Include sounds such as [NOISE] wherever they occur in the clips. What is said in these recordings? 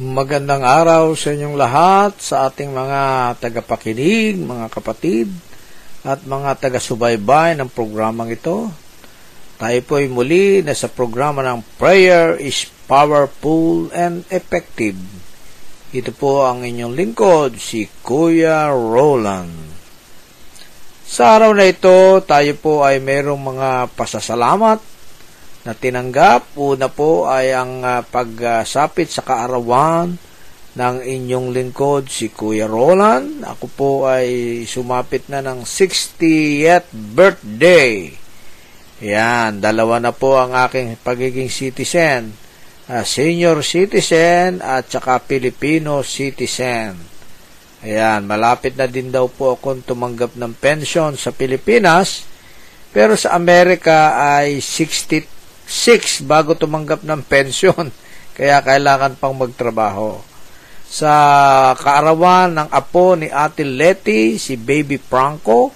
Magandang araw sa inyong lahat, sa ating mga tagapakinig, mga kapatid, at mga taga-subaybay ng programang ito. Tayo po ay muli na sa programa ng Prayer is Powerful and Effective. Ito po ang inyong lingkod, si Kuya Roland. Sa araw na ito, tayo po ay mayroong mga pasasalamat na tinanggap. Una po ay ang uh, pagsapit sa kaarawan ng inyong lingkod, si Kuya Roland. Ako po ay sumapit na ng 60th birthday. Yan, dalawa na po ang aking pagiging citizen. Uh, senior citizen at saka Filipino citizen. Ayan, malapit na din daw po akong tumanggap ng pension sa Pilipinas. Pero sa Amerika ay 60 6 bago tumanggap ng pensyon. [LAUGHS] Kaya kailangan pang magtrabaho. Sa kaarawan ng apo ni Ate Letty, si Baby Franco,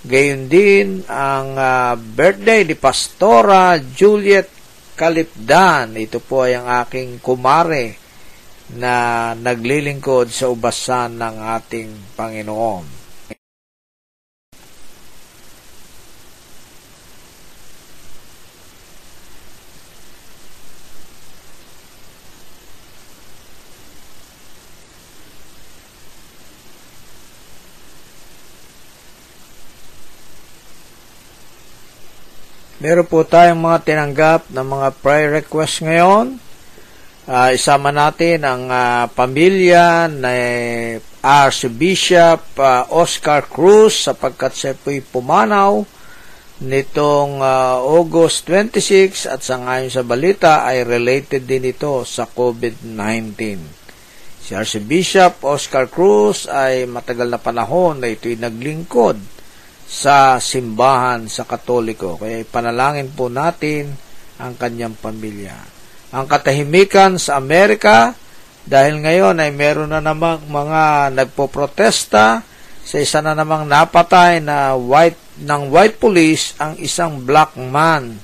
gayon din ang uh, birthday ni Pastora Juliet Calipdan. Ito po ay ang aking kumare na naglilingkod sa ubasan ng ating Panginoon. Meron po tayong mga tinanggap na mga prayer request ngayon. Uh, isama natin ang uh, pamilya na Archbishop uh, Oscar Cruz sapagkat siya po'y pumanaw nitong uh, August 26 at sa ngayon sa balita ay related din ito sa COVID-19. Si Archbishop Oscar Cruz ay matagal na panahon na ito'y naglingkod sa simbahan sa Katoliko. Kaya ipanalangin po natin ang kanyang pamilya. Ang katahimikan sa Amerika, dahil ngayon ay meron na namang mga nagpoprotesta sa isa na namang napatay na white ng white police ang isang black man.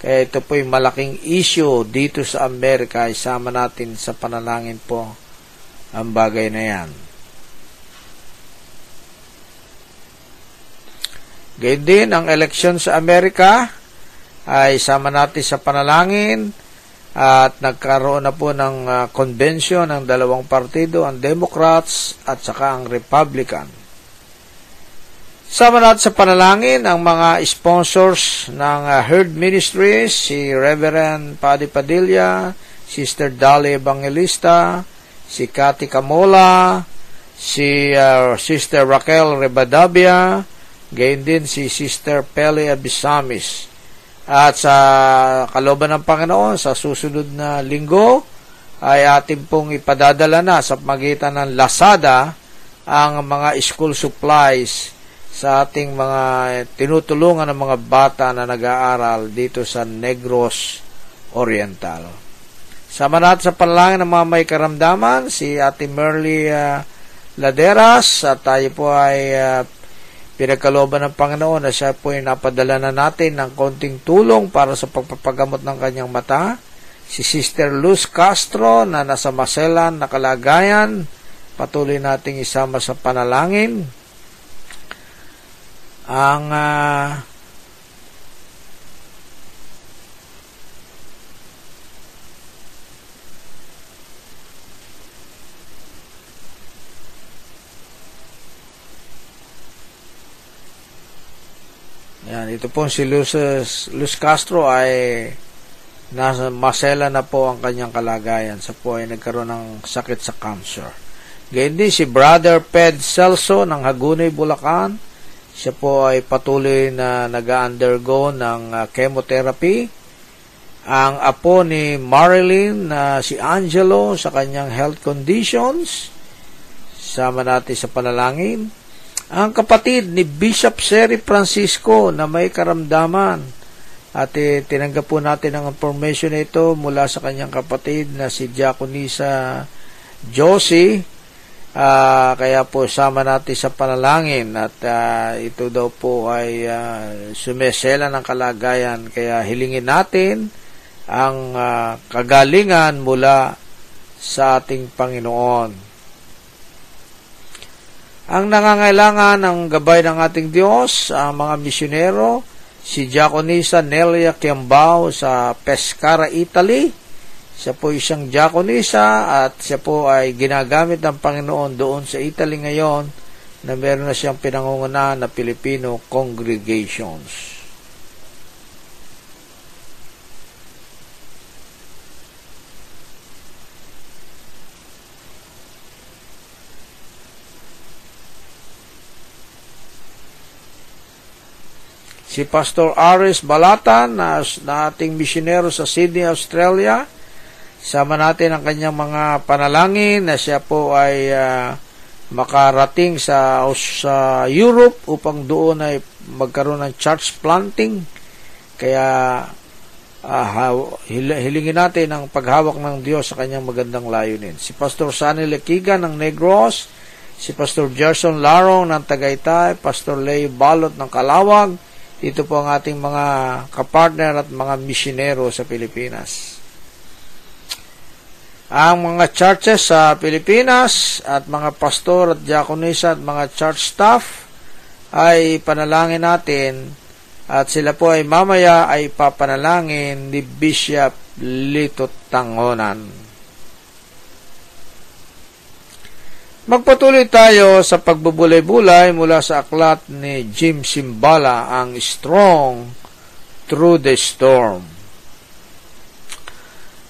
Kaya ito po yung malaking issue dito sa Amerika. Isama natin sa panalangin po ang bagay na yan. Gayun din, ang eleksyon sa Amerika ay sama natin sa panalangin at nagkaroon na po ng uh, convention ng dalawang partido, ang Democrats at saka ang Republican. Sama natin sa panalangin ang mga sponsors ng uh, Herd Ministries, si Reverend Paddy Padilla, Sister Dali Evangelista, si Cathy Camola, si uh, Sister Raquel Rebadabia, Gayun din si Sister Pele Abisamis. At sa kaloban ng Panginoon, sa susunod na linggo, ay ating pong ipadadala na sa magitan ng Lazada ang mga school supplies sa ating mga tinutulungan ng mga bata na nag-aaral dito sa Negros Oriental. Sama natin sa panalangin ng mga may karamdaman, si Ate Merly uh, Laderas, at tayo po ay uh, pinagkalooban ng Panginoon na siya po ay napadala na natin ng konting tulong para sa pagpapagamot ng kanyang mata. Si Sister Luz Castro na nasa Maselan na kalagayan, patuloy nating isama sa panalangin. Ang uh, Yan, ito po si Luz, Luz Castro ay nasa masela na po ang kanyang kalagayan sa po ay nagkaroon ng sakit sa cancer. Gayun din si Brother Ped Celso ng Hagunay, Bulacan. Siya po ay patuloy na nag-undergo ng uh, chemotherapy. Ang apo ni Marilyn na uh, si Angelo sa kanyang health conditions. Sama natin sa panalangin ang kapatid ni Bishop Seri Francisco na may karamdaman. At eh, tinanggap po natin ang information ito mula sa kanyang kapatid na si Diaconisa Josie. Uh, kaya po sama natin sa panalangin at uh, ito daw po ay uh, sumesela ng kalagayan kaya hilingin natin ang uh, kagalingan mula sa ating Panginoon. Ang nangangailangan ng gabay ng ating Diyos, ang mga misyonero, si Diaconisa Nelia Kiambao sa Pescara, Italy. Siya po isang diakonisa at siya po ay ginagamit ng Panginoon doon sa Italy ngayon na meron na siyang pinangunguna na Filipino congregations. Si Pastor Aris Balatan na, na ating misyonero sa Sydney, Australia. Sama natin ang kanyang mga panalangin na siya po ay uh, makarating sa, sa Europe upang doon ay magkaroon ng church planting. Kaya uh, hilingin natin ang paghawak ng Diyos sa kanyang magandang layunin. Si Pastor Sunny Lekiga ng Negros, si Pastor Gerson Larong ng Tagaytay, Pastor Lay Balot ng Kalawag, ito po ang ating mga kapartner at mga misyonero sa Pilipinas. Ang mga churches sa Pilipinas at mga pastor at diakonisa at mga church staff ay panalangin natin at sila po ay mamaya ay papanalangin ni Bishop Lito Tangonan. Magpatuloy tayo sa pagbubulay-bulay mula sa aklat ni Jim Simbala, ang Strong Through the Storm.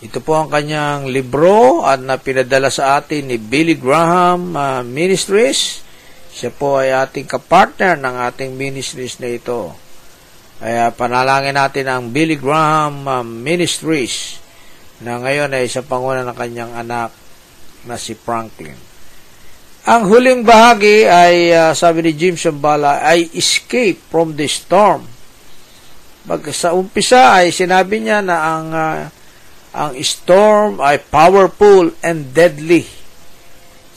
Ito po ang kanyang libro at na pinadala sa atin ni Billy Graham uh, Ministries. Siya po ay ating kapartner ng ating ministries na ito. Kaya panalangin natin ang Billy Graham uh, Ministries na ngayon ay sa panguna ng kanyang anak na si Franklin. Ang huling bahagi ay, uh, sabi ni Jim Shambhala, ay escape from the storm. Pag sa umpisa ay sinabi niya na ang, uh, ang storm ay powerful and deadly.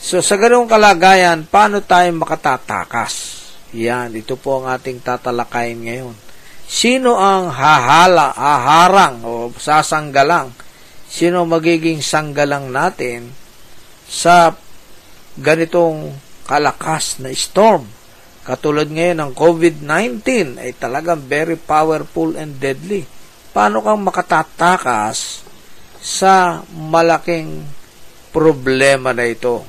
So sa ganung kalagayan, paano tayo makatatakas? Yan, ito po ang ating tatalakayin ngayon. Sino ang hahala, haharang o sasanggalang? Sino magiging sanggalang natin sa ganitong kalakas na storm. Katulad ngayon ng COVID-19 ay talagang very powerful and deadly. Paano kang makatatakas sa malaking problema na ito?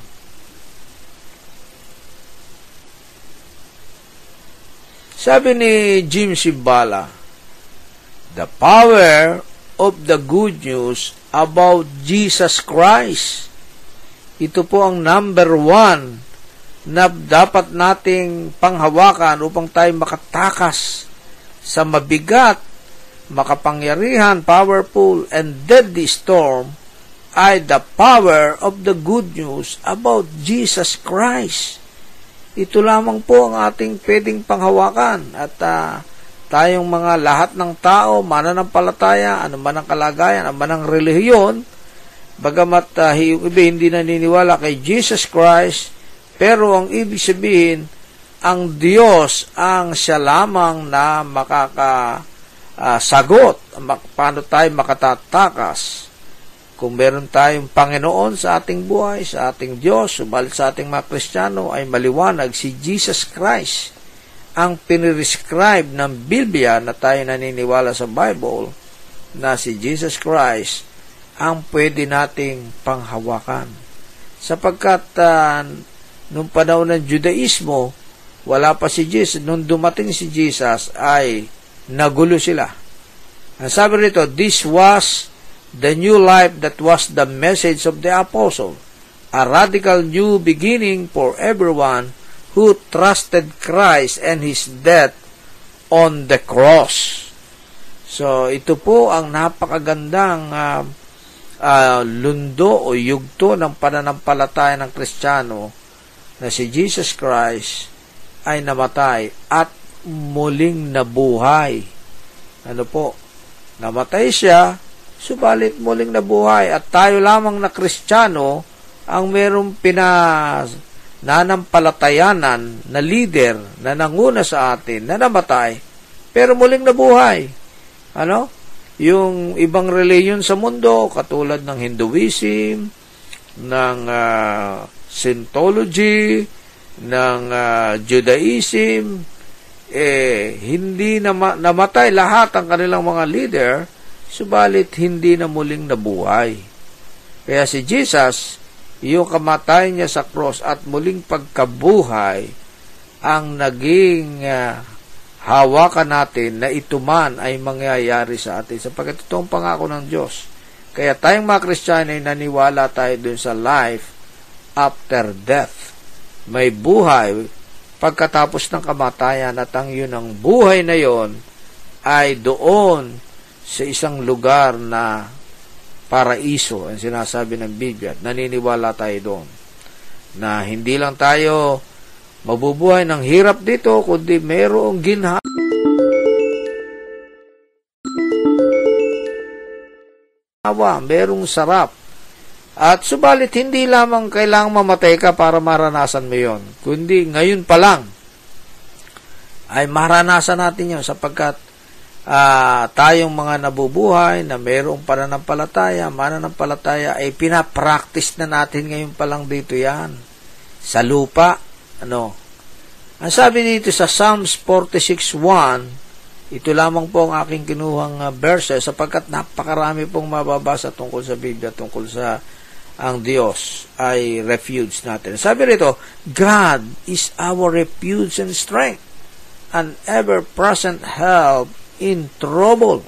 Sabi ni Jim Simbala, the power of the good news about Jesus Christ ito po ang number one na dapat nating panghawakan upang tayo makatakas sa mabigat, makapangyarihan, powerful, and deadly storm ay the power of the good news about Jesus Christ. Ito lamang po ang ating pwedeng panghawakan at uh, tayong mga lahat ng tao, mananampalataya, ano man ang kalagayan, ano man ang relihiyon, Bagamat uh, yung iba hindi naniniwala kay Jesus Christ, pero ang ibig sabihin, ang Diyos ang siya lamang na makakasagot. Uh, paano tayo makatatakas? Kung meron tayong Panginoon sa ating buhay, sa ating Diyos, subalit sa ating mga Kristiyano, ay maliwanag si Jesus Christ ang pinirescribe ng Biblia na tayo naniniwala sa Bible na si Jesus Christ ang pwede nating panghawakan. Sapagkat uh, nung panahon ng Judaismo, wala pa si Jesus. Nung dumating si Jesus, ay nagulo sila. Ang sabi rito, this was the new life that was the message of the apostle, a radical new beginning for everyone who trusted Christ and His death on the cross. So, ito po ang napakagandang uh, uh, lundo o yugto ng pananampalataya ng Kristiyano na si Jesus Christ ay namatay at muling nabuhay. Ano po? Namatay siya, subalit muling nabuhay at tayo lamang na Kristiyano ang merong pina nanampalatayanan na leader na nanguna sa atin na namatay pero muling nabuhay. Ano? Yung ibang reliyon sa mundo katulad ng Hinduism ng uh, Scientology, ng uh, Judaism, eh, hindi na namatay lahat ang kanilang mga leader, subalit hindi na muling nabuhay. Kaya si Jesus, yung kamatay niya sa cross at muling pagkabuhay, ang naging uh, hawakan natin na ito man ay mangyayari sa atin sapagkat ito ang pangako ng Diyos. Kaya tayong mga Kristiyano ay naniwala tayo dun sa life after death. May buhay pagkatapos ng kamatayan at ang yun ang buhay na yon ay doon sa isang lugar na paraiso ang sinasabi ng Biblia naniniwala tayo doon na hindi lang tayo mabubuhay ng hirap dito, kundi mayroong ginha. merong sarap. At subalit hindi lamang kailangang mamatay ka para maranasan mo yon, kundi ngayon pa lang ay maranasan natin yon sapagkat uh, tayong mga nabubuhay na mayroong pananampalataya, mananampalataya ay pinapractice na natin ngayon pa lang dito yan. Sa lupa, ano? Ang sabi dito sa Psalms 46.1, ito lamang po ang aking kinuhang uh, verse sapagkat napakarami pong mababasa tungkol sa Biblia, tungkol sa ang Diyos ay refuge natin. Sabi rito, God is our refuge and strength, an ever-present help in trouble.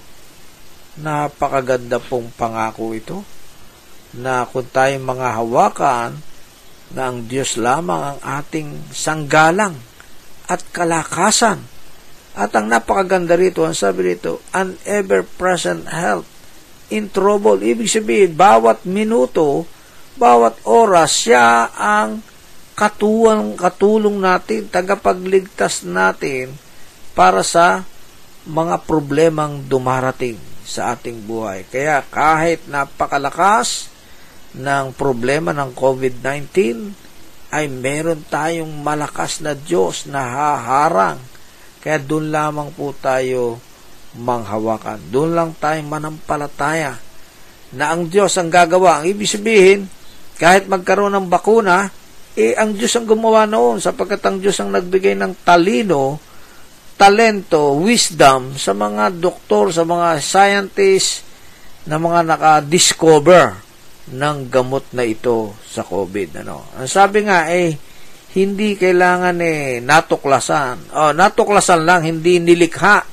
Napakaganda pong pangako ito na kung tayong mga hawakan na ang Diyos lamang ang ating sanggalang at kalakasan. At ang napakaganda rito, ang sabi rito, an ever-present help in trouble. Ibig sabihin, bawat minuto, bawat oras, siya ang katuwang, katulong natin, tagapagligtas natin para sa mga problemang dumarating sa ating buhay. Kaya kahit napakalakas ng problema ng COVID-19, ay meron tayong malakas na Diyos na haharang. Kaya doon lamang po tayo manghawakan. Doon lang tayo manampalataya na ang Diyos ang gagawa. Ang ibig sabihin, kahit magkaroon ng bakuna, eh ang Diyos ang gumawa noon sapagkat ang Diyos ang nagbigay ng talino, talento, wisdom sa mga doktor, sa mga scientists na mga naka-discover ng gamot na ito sa COVID. Ano? Ang sabi nga eh, hindi kailangan eh natuklasan. Oh, natuklasan lang, hindi nilikha.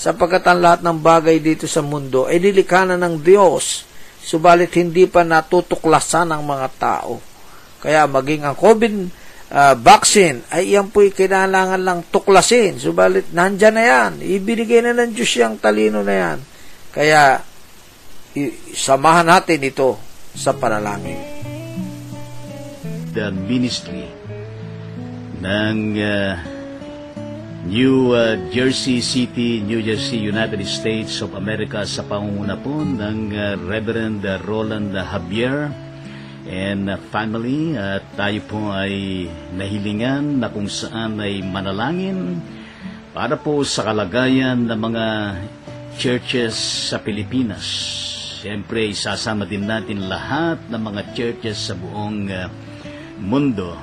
Sapagkat ang lahat ng bagay dito sa mundo ay nilikha na ng Diyos. Subalit hindi pa natutuklasan ng mga tao. Kaya maging ang COVID uh, vaccine ay iyan po'y kailangan lang tuklasin. Subalit nandyan na yan. Ibinigay na ng Diyos yung talino na yan. Kaya samahan natin ito sa panalangin. The ministry ng uh, New uh, Jersey City, New Jersey, United States of America sa pangunguna po ng uh, Reverend uh, Roland Javier and uh, family at uh, tayo po ay nahilingan na kung saan ay manalangin para po sa kalagayan ng mga churches sa Pilipinas Siyempre, isasama din natin lahat ng mga churches sa buong uh, mundo.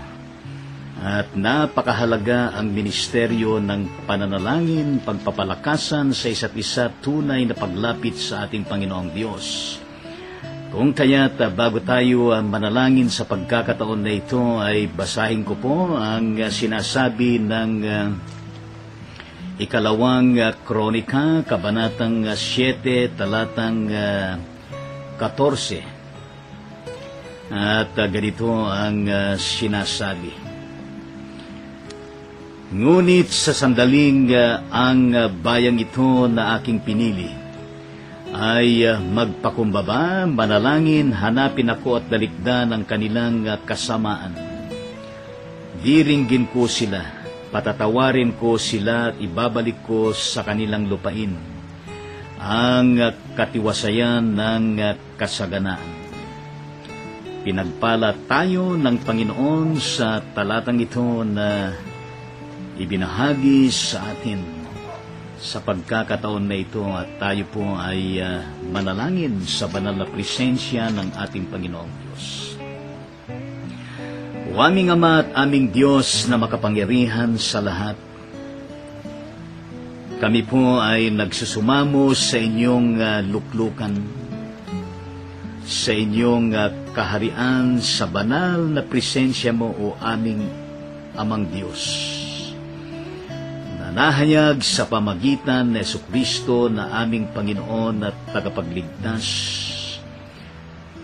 At napakahalaga ang ministeryo ng pananalangin, pagpapalakasan sa isa't isa tunay na paglapit sa ating Panginoong Diyos. Kung kaya't uh, bago tayo uh, manalangin sa pagkakataon na ito ay basahin ko po ang sinasabi ng uh, ikalawang uh, kronika, kabanatang uh, 7, talatang uh, 14. At uh, ganito ang uh, sinasabi. Ngunit sa sandaling uh, ang uh, bayang ito na aking pinili, ay uh, magpakumbaba, manalangin, hanapin ako at dalikdan ang kanilang uh, kasamaan. Diringgin ko sila, patatawarin ko sila at ibabalik ko sa kanilang lupain ang katiwasayan ng kasaganaan. Pinagpala tayo ng Panginoon sa talatang ito na ibinahagi sa atin sa pagkakataon na ito at tayo po ay uh, manalangin sa banal na presensya ng ating Panginoong Diyos. O aming Ama at aming Diyos na makapangyarihan sa lahat, kami po ay nagsusumamo sa inyong uh, luklukan, sa inyong uh, kaharian, sa banal na presensya mo o aming Amang Diyos. Nanahayag sa pamagitan ni Kristo na aming Panginoon at tagapagligtas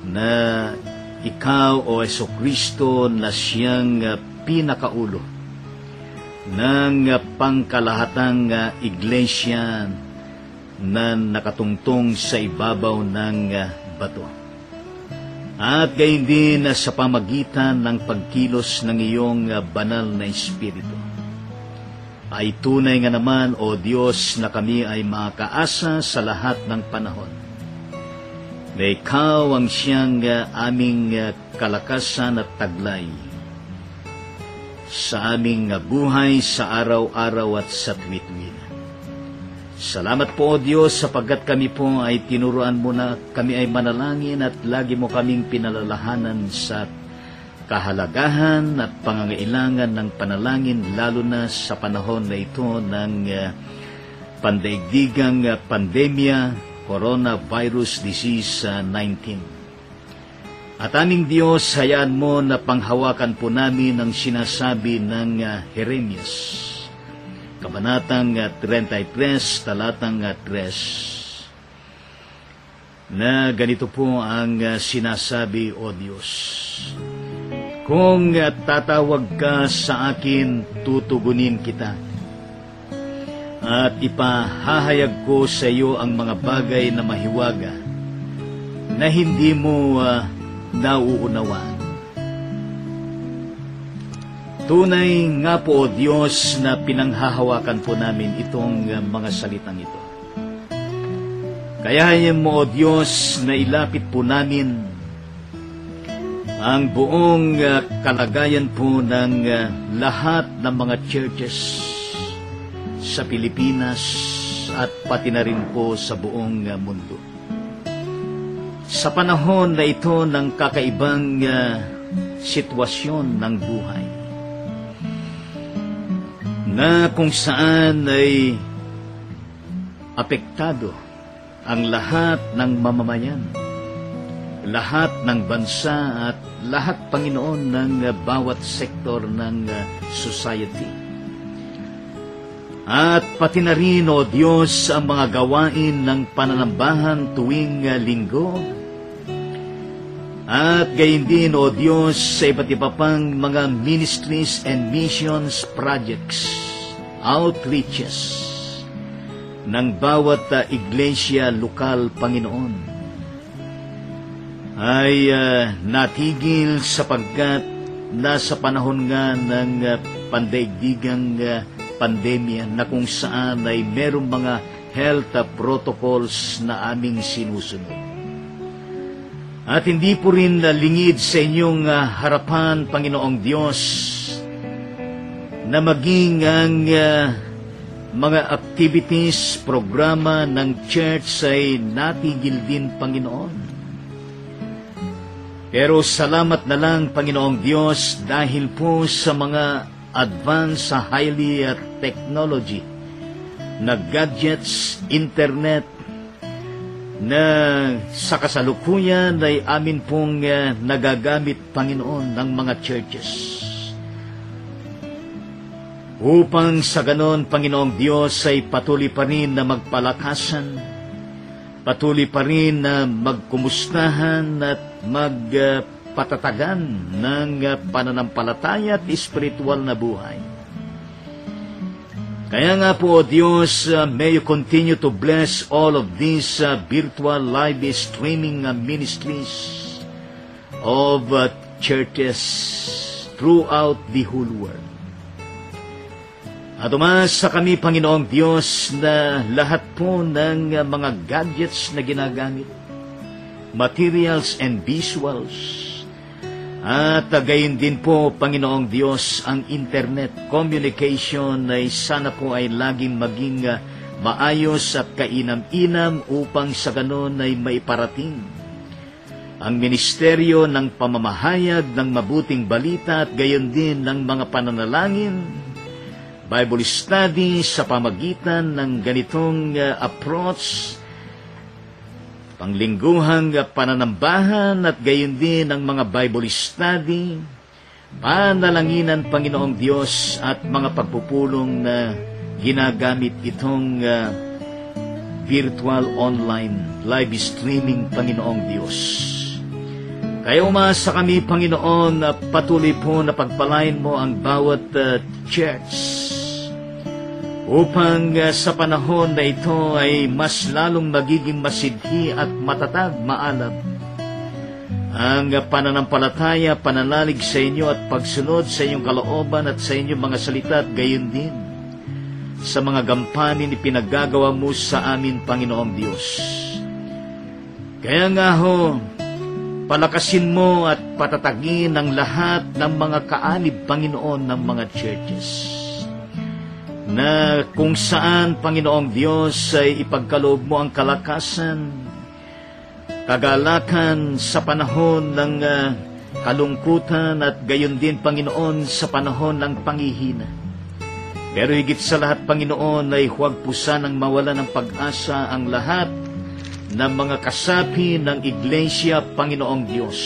na ikaw o Yesu Kristo na siyang uh, pinakaulo ng pangkalahatang uh, iglesia na nakatungtong sa ibabaw ng bato. At gayon din sa pamagitan ng pagkilos ng iyong banal na Espiritu. Ay tunay nga naman, O Diyos, na kami ay makakaasa sa lahat ng panahon. Na ikaw ang siyang uh, aming uh, kalakasan at taglay sa aming buhay sa araw-araw at sa tuwid-tuwid. Salamat po o Diyos sapagkat kami po ay tinuruan mo na kami ay manalangin at lagi mo kaming pinalalahanan sa kahalagahan at pangangailangan ng panalangin lalo na sa panahon na ito ng uh, pandaigdigang uh, pandemya coronavirus disease uh, 19. At aming Diyos, hayaan mo na panghawakan po namin ang sinasabi ng uh, Jeremias. Kabanatang uh, 33, talatang uh, 3. Na ganito po ang sinasabi, O Diyos. Kung tatawag ka sa akin, tutugunin kita. At ipahahayag ko sa iyo ang mga bagay na mahiwaga na hindi mo uh, nauunawaan. Tunay nga po, O Diyos, na pinanghahawakan po namin itong uh, mga salitang ito. Kaya mo, O Diyos, na ilapit po namin ang buong uh, kalagayan po ng uh, lahat ng mga churches sa Pilipinas at pati na rin po sa buong uh, mundo sa panahon na ito ng kakaibang uh, sitwasyon ng buhay na kung saan ay apektado ang lahat ng mamamayan, lahat ng bansa at lahat, Panginoon, ng uh, bawat sektor ng uh, society. At pati na rin, O Diyos, ang mga gawain ng pananambahan tuwing linggo, at gayon din, O Diyos, sa iba't iba pang mga ministries and missions projects, outreaches, ng bawat uh, iglesia lokal, Panginoon, ay uh, natigil sapagkat nasa panahon nga ng uh, pandaigdigang uh, pandemya na kung saan ay merong mga health protocols na aming sinusunod. At hindi po rin lingid sa inyong uh, harapan, Panginoong Diyos, na maging ang uh, mga activities, programa ng church ay natigil din, Panginoon. Pero salamat na lang, Panginoong Diyos, dahil po sa mga advanced sa highly uh, technology na gadgets, internet, na sa kasalukuyan ay amin pong uh, nagagamit, Panginoon, ng mga churches. Upang sa ganon, Panginoong Diyos, ay patuloy pa rin na magpalakasan, patuloy pa rin na magkumustahan at magpatatagan uh, ng uh, pananampalataya at espiritual na buhay. Kaya nga po, O Diyos, uh, may you continue to bless all of these uh, virtual live streaming uh, ministries of uh, churches throughout the whole world. At umasa kami, Panginoong Diyos, na lahat po ng uh, mga gadgets na ginagamit, materials and visuals, at gayon din po, Panginoong Diyos, ang internet communication ay sana po ay laging maging uh, maayos at kainam-inam upang sa ganon ay maiparating ang ministeryo ng pamamahayag ng mabuting balita at gayon din ng mga pananalangin, Bible study sa pamagitan ng ganitong uh, approach, panglingguhang uh, pananambahan at gayon din ng mga Bible study, panalanginan Panginoong Diyos at mga pagpupulong na ginagamit itong uh, virtual online live streaming Panginoong Diyos. Kaya umasa kami, Panginoon, patuloy po na pagpalain mo ang bawat uh, church upang uh, sa panahon na ito ay mas lalong magiging masidhi at matatag, maalab. Ang pananampalataya, pananalig sa inyo at pagsunod sa inyong kalooban at sa inyong mga salita at gayon din sa mga gampanin ipinaggagawa mo sa amin, Panginoong Diyos. Kaya nga ho, palakasin mo at patatagin ang lahat ng mga kaanib, Panginoon, ng mga churches na kung saan, Panginoong Diyos, ay ipagkaloob mo ang kalakasan, kagalakan sa panahon ng uh, kalungkutan at gayon din, Panginoon, sa panahon ng pangihina. Pero higit sa lahat, Panginoon, ay huwag pusa ng mawala ng pag-asa ang lahat ng mga kasapi ng Iglesia, Panginoong Diyos,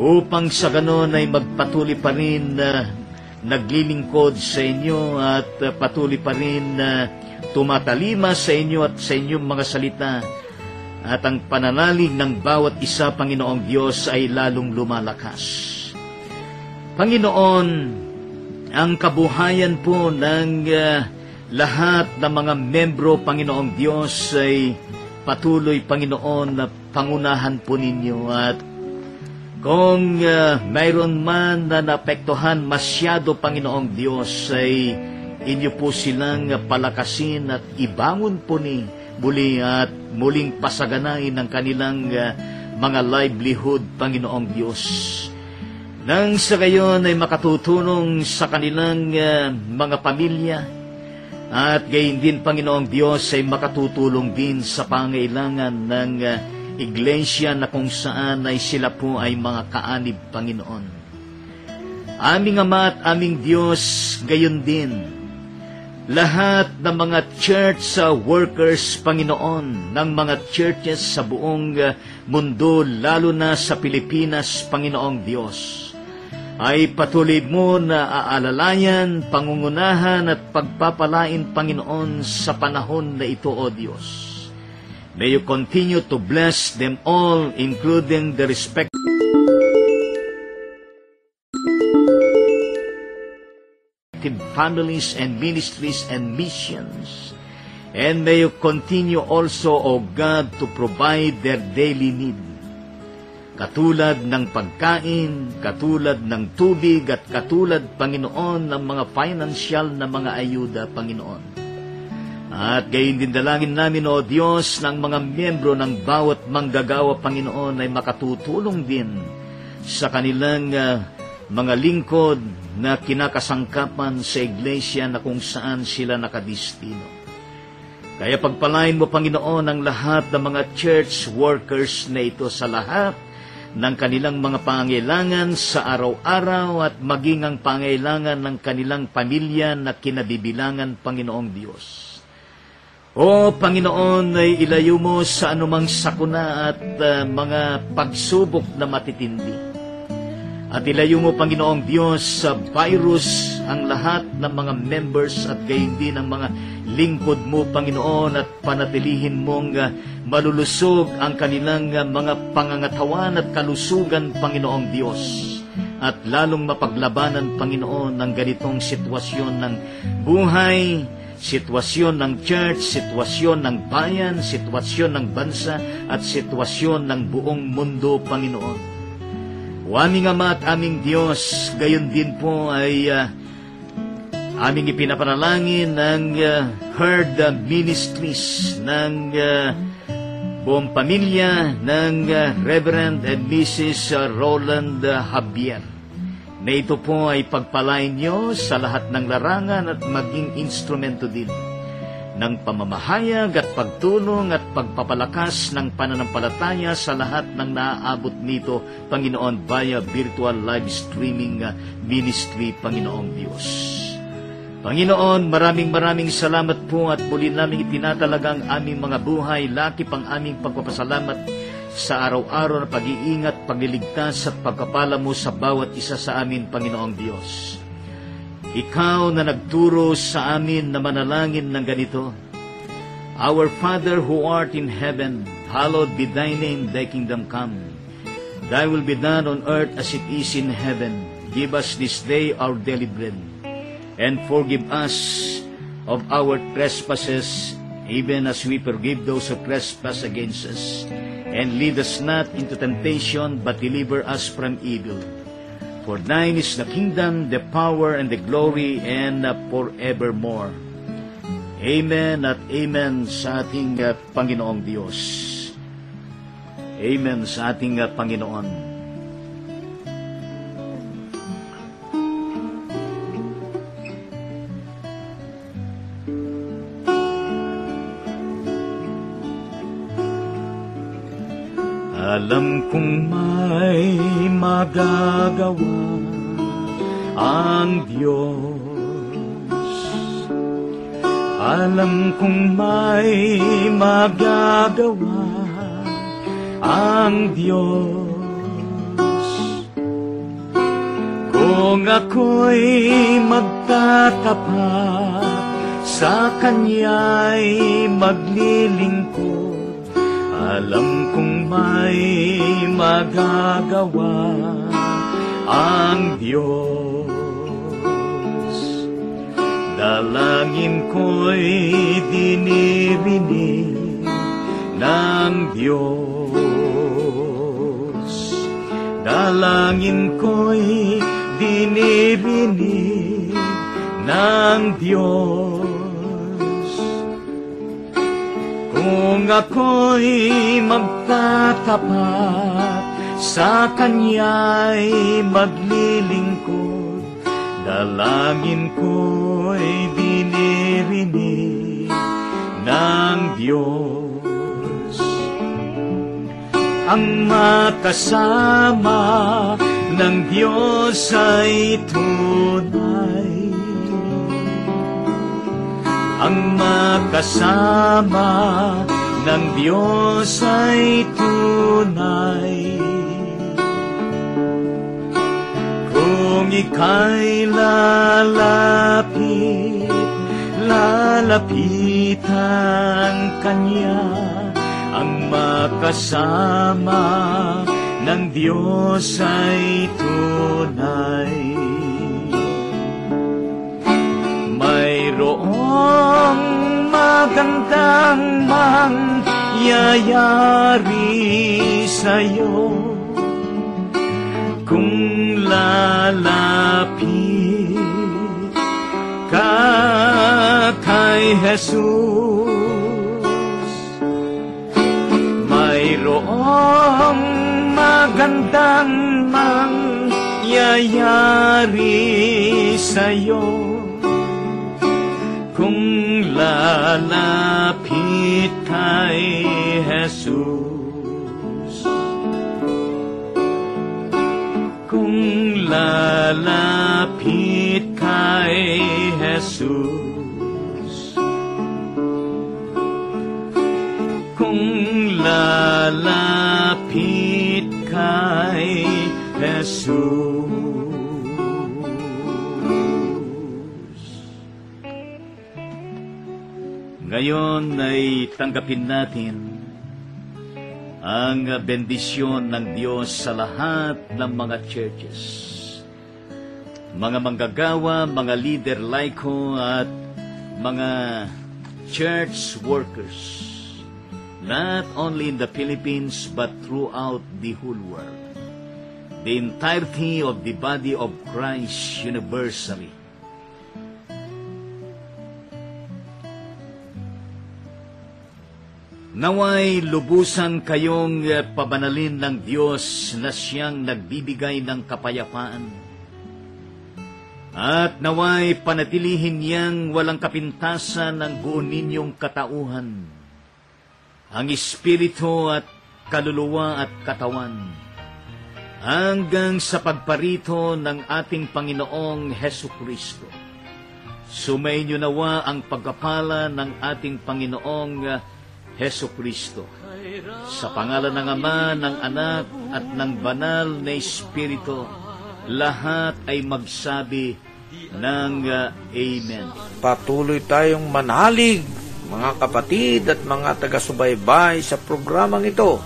upang sa ganon ay magpatuloy pa rin na uh, naglilingkod sa inyo at patuloy pa rin na uh, tumatalima sa inyo at sa inyong mga salita at ang pananalig ng bawat isa, Panginoong Diyos, ay lalong lumalakas. Panginoon, ang kabuhayan po ng uh, lahat ng mga membro, Panginoong Diyos, ay patuloy, Panginoon, na pangunahan po ninyo at kung uh, mayroon man na napektuhan masyado, Panginoong Diyos, ay inyo po silang palakasin at ibangon po ni muli at muling pasaganain ang kanilang uh, mga livelihood, Panginoong Diyos. Nang sa gayon ay makatutulong sa kanilang uh, mga pamilya, at gayon din, Panginoong Diyos, ay makatutulong din sa pangailangan ng uh, iglesia na kung saan ay sila po ay mga kaanib, Panginoon. Aming Ama at aming Diyos, gayon din, lahat ng mga church uh, workers, Panginoon, ng mga churches sa buong uh, mundo, lalo na sa Pilipinas, Panginoong Diyos, ay patuloy mo na aalalayan, pangungunahan at pagpapalain, Panginoon, sa panahon na ito, O Diyos. May you continue to bless them all, including the respect families and ministries and missions. And may you continue also, O God, to provide their daily need. Katulad ng pagkain, katulad ng tubig, at katulad, Panginoon, ng mga financial na mga ayuda, Panginoon. At gayon din dalangin namin, O Diyos, ng mga miyembro ng bawat manggagawa, Panginoon, ay makatutulong din sa kanilang uh, mga lingkod na kinakasangkapan sa iglesia na kung saan sila nakadistino. Kaya pagpalain mo, Panginoon, ang lahat ng mga church workers na ito sa lahat ng kanilang mga pangailangan sa araw-araw at maging ang pangailangan ng kanilang pamilya na kinabibilangan, Panginoong Diyos. O Panginoon, ay ilayo mo sa anumang sakuna at uh, mga pagsubok na matitindi. At ilayo mo, Panginoong Diyos, sa virus ang lahat ng mga members at gayon din ang mga lingkod mo, Panginoon, at panatilihin mong uh, malulusog ang kanilang uh, mga pangangatawan at kalusugan, Panginoong Diyos at lalong mapaglabanan, Panginoon, ng ganitong sitwasyon ng buhay, sitwasyon ng church, sitwasyon ng bayan, sitwasyon ng bansa, at sitwasyon ng buong mundo, Panginoon. O aming Ama at aming Diyos, gayon din po ay uh, aming ipinapanalangin ng uh, herd ministries ng uh, buong pamilya ng uh, Reverend and Mrs. Roland Javier na ito po ay pagpalain nyo sa lahat ng larangan at maging instrumento din ng pamamahayag at pagtulong at pagpapalakas ng pananampalataya sa lahat ng naaabot nito, Panginoon, via virtual live streaming uh, ministry, Panginoong Diyos. Panginoon, maraming maraming salamat po at muli namin itinatalagang aming mga buhay, laki pang aming pagpapasalamat sa araw-araw na pag-iingat, pagliligtas at pagkapala mo sa bawat isa sa amin, Panginoong Diyos. Ikaw na nagturo sa amin na manalangin ng ganito, Our Father who art in heaven, hallowed be thy name, thy kingdom come. Thy will be done on earth as it is in heaven. Give us this day our daily bread and forgive us of our trespasses, even as we forgive those who trespass against us. And lead us not into temptation, but deliver us from evil. For thine is the kingdom, the power, and the glory, and forevermore. Amen at amen sa ating uh, Panginoong Diyos. Amen sa ating uh, Panginoon. Alam kong may magagawa ang Diyos. Alam kong may magagawa ang Diyos. Kung ako'y magtatapat sa Kanya'y maglilingkod, alam kong may magagawa ang Diyos. Dalangin ko'y dinirinig ng Diyos. Dalangin ko'y dinirinig ng Diyos. Kung ako'y magtatapat sa Kanya'y maglilingkod, dalangin ko'y dinirinig ng Diyos. Ang makasama ng Diyos ay tunay ang makasama ng Diyos ay tunay. Kung ika'y lalapit, lalapit ang Kanya, ang makasama ng Diyos ay tunay. Magandang mangyayari sa'yo kung lalapit ka kay Jesus. Mayroong magandang mangyayari sa'yo lalapit kay Jesus. Kung lalapit kay Jesus. Kung lalapit kay Jesus. Ngayon ay tanggapin natin ang bendisyon ng Diyos sa lahat ng mga churches. Mga manggagawa, mga leader laiko at mga church workers, not only in the Philippines but throughout the whole world. The entirety of the body of Christ universally. Naway lubusan kayong eh, pabanalin ng Diyos na siyang nagbibigay ng kapayapaan. At naway panatilihin niyang walang kapintasan ng buo ninyong katauhan, ang espiritu at kaluluwa at katawan, hanggang sa pagparito ng ating Panginoong Heso Kristo. Sumayin niyo nawa ang pagkapala ng ating Panginoong Heso Kristo. Sa pangalan ng Ama, ng Anak, at ng Banal na Espiritu, lahat ay magsabi ng uh, Amen. Patuloy tayong manalig, mga kapatid at mga taga-subaybay sa programang ito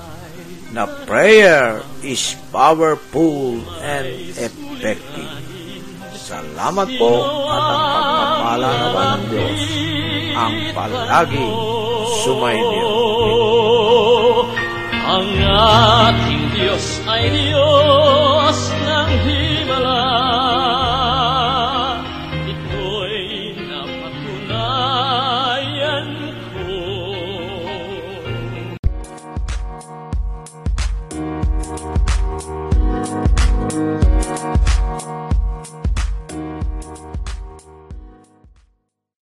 na prayer is powerful and effective. Salamat po at ang pagpapala ng Diyos ang palagi sumainyo. Ang ating Diyos ay Diyos